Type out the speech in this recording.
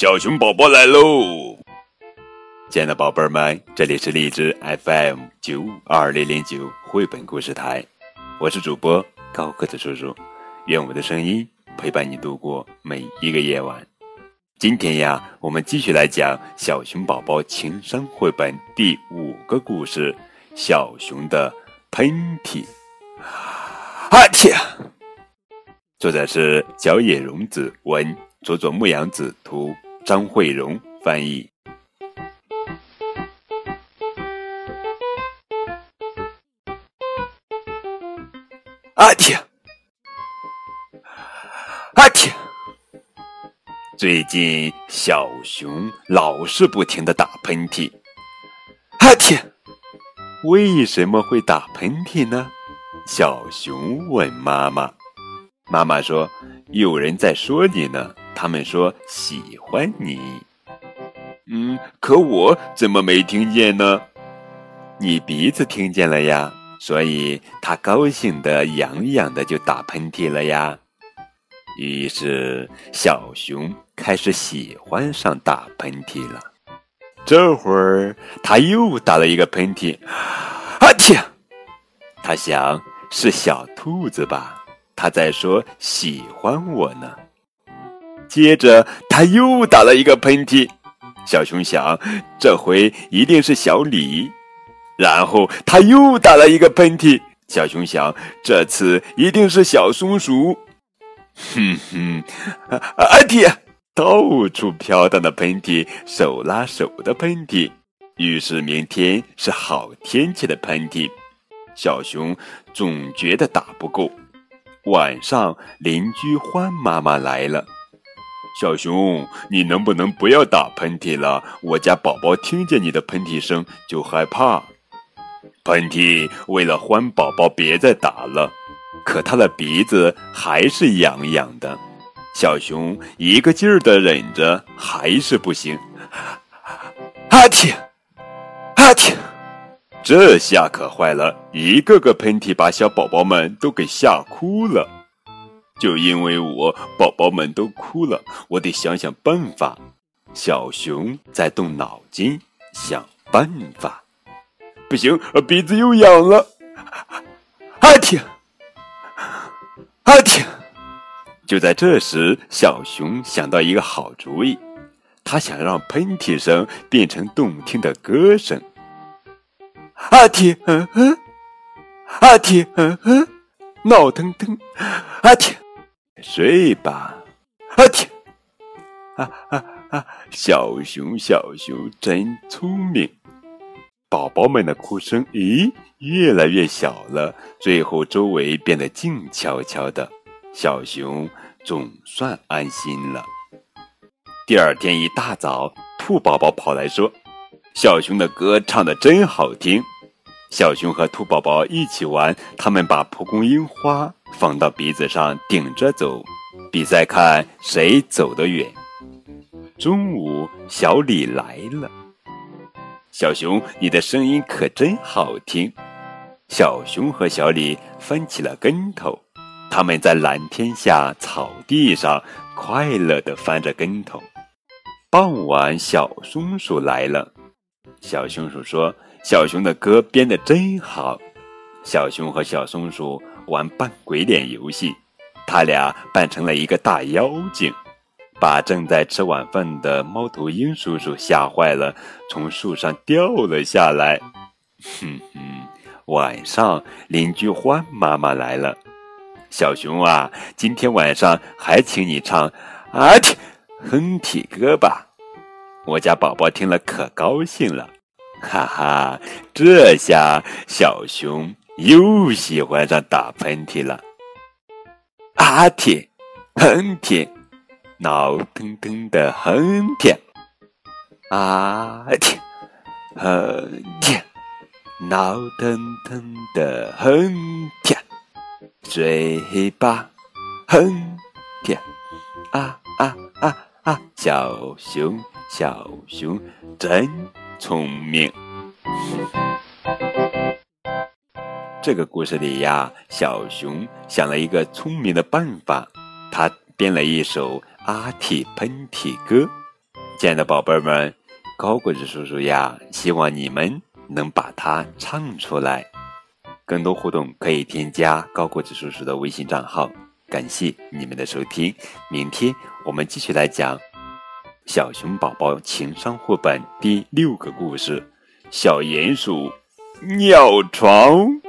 小熊宝宝来喽！亲爱的宝贝儿们，这里是荔枝 FM 九二零零九绘本故事台，我是主播高个子叔叔，愿我的声音陪伴你度过每一个夜晚。今天呀，我们继续来讲《小熊宝宝情商绘本》第五个故事：小熊的喷嚏。啊嚏！作者是角野荣子文，佐佐木阳子图，张慧荣翻译。阿嚏！阿嚏！最近小熊老是不停的打喷嚏。阿嚏！为什么会打喷嚏呢？小熊问妈妈：“妈妈说，有人在说你呢。他们说喜欢你。嗯，可我怎么没听见呢？你鼻子听见了呀，所以他高兴的痒痒的就打喷嚏了呀。于是小熊开始喜欢上打喷嚏了。这会儿他又打了一个喷嚏。啊嚏！他想。”是小兔子吧？他在说喜欢我呢。接着他又打了一个喷嚏，小熊想，这回一定是小李。然后他又打了一个喷嚏，小熊想，这次一定是小松鼠。哼哼，啊嚏！到处飘荡的喷嚏，手拉手的喷嚏，预示明天是好天气的喷嚏。小熊总觉得打不够。晚上，邻居欢妈妈来了。小熊，你能不能不要打喷嚏了？我家宝宝听见你的喷嚏声就害怕。喷嚏，为了欢宝宝别再打了。可他的鼻子还是痒痒的。小熊一个劲儿的忍着，还是不行。阿嚏，阿嚏。这下可坏了，一个个喷嚏把小宝宝们都给吓哭了。就因为我，宝宝们都哭了，我得想想办法。小熊在动脑筋想办法。不行，鼻子又痒了。阿嚏！阿嚏！就在这时，小熊想到一个好主意，他想让喷嚏声变成动听的歌声。阿嚏，嗯哼，阿嚏，嗯哼，闹腾腾，阿嚏，睡吧，阿嚏，啊啊啊！小熊，小熊真聪明。宝宝们的哭声，咦，越来越小了，最后周围变得静悄悄的。小熊总算安心了。第二天一大早，兔宝宝跑来说。小熊的歌唱的真好听，小熊和兔宝宝一起玩，他们把蒲公英花放到鼻子上顶着走，比赛看谁走得远。中午，小李来了，小熊，你的声音可真好听。小熊和小李翻起了跟头，他们在蓝天下草地上快乐地翻着跟头。傍晚，小松鼠来了。小松鼠说：“小熊的歌编得真好。”小熊和小松鼠玩扮鬼脸游戏，他俩扮成了一个大妖精，把正在吃晚饭的猫头鹰叔叔吓坏了，从树上掉了下来。哼哼，晚上邻居欢妈妈来了，小熊啊，今天晚上还请你唱啊嚏哼嚏歌吧。我家宝宝听了可高兴了，哈哈！这下小熊又喜欢上打喷嚏了。阿嚏，哼嚏，闹腾腾的哼嚏。阿嚏，哼嚏，闹腾腾的哼嚏。嘴巴，哼嚏。啊啊啊啊！小熊。小熊真聪明。这个故事里呀，小熊想了一个聪明的办法，他编了一首阿嚏喷嚏歌，亲爱的宝贝儿们，高个子叔叔呀，希望你们能把它唱出来。更多互动可以添加高个子叔叔的微信账号。感谢你们的收听，明天我们继续来讲小熊宝宝情商绘本第六个故事：小鼹鼠尿床。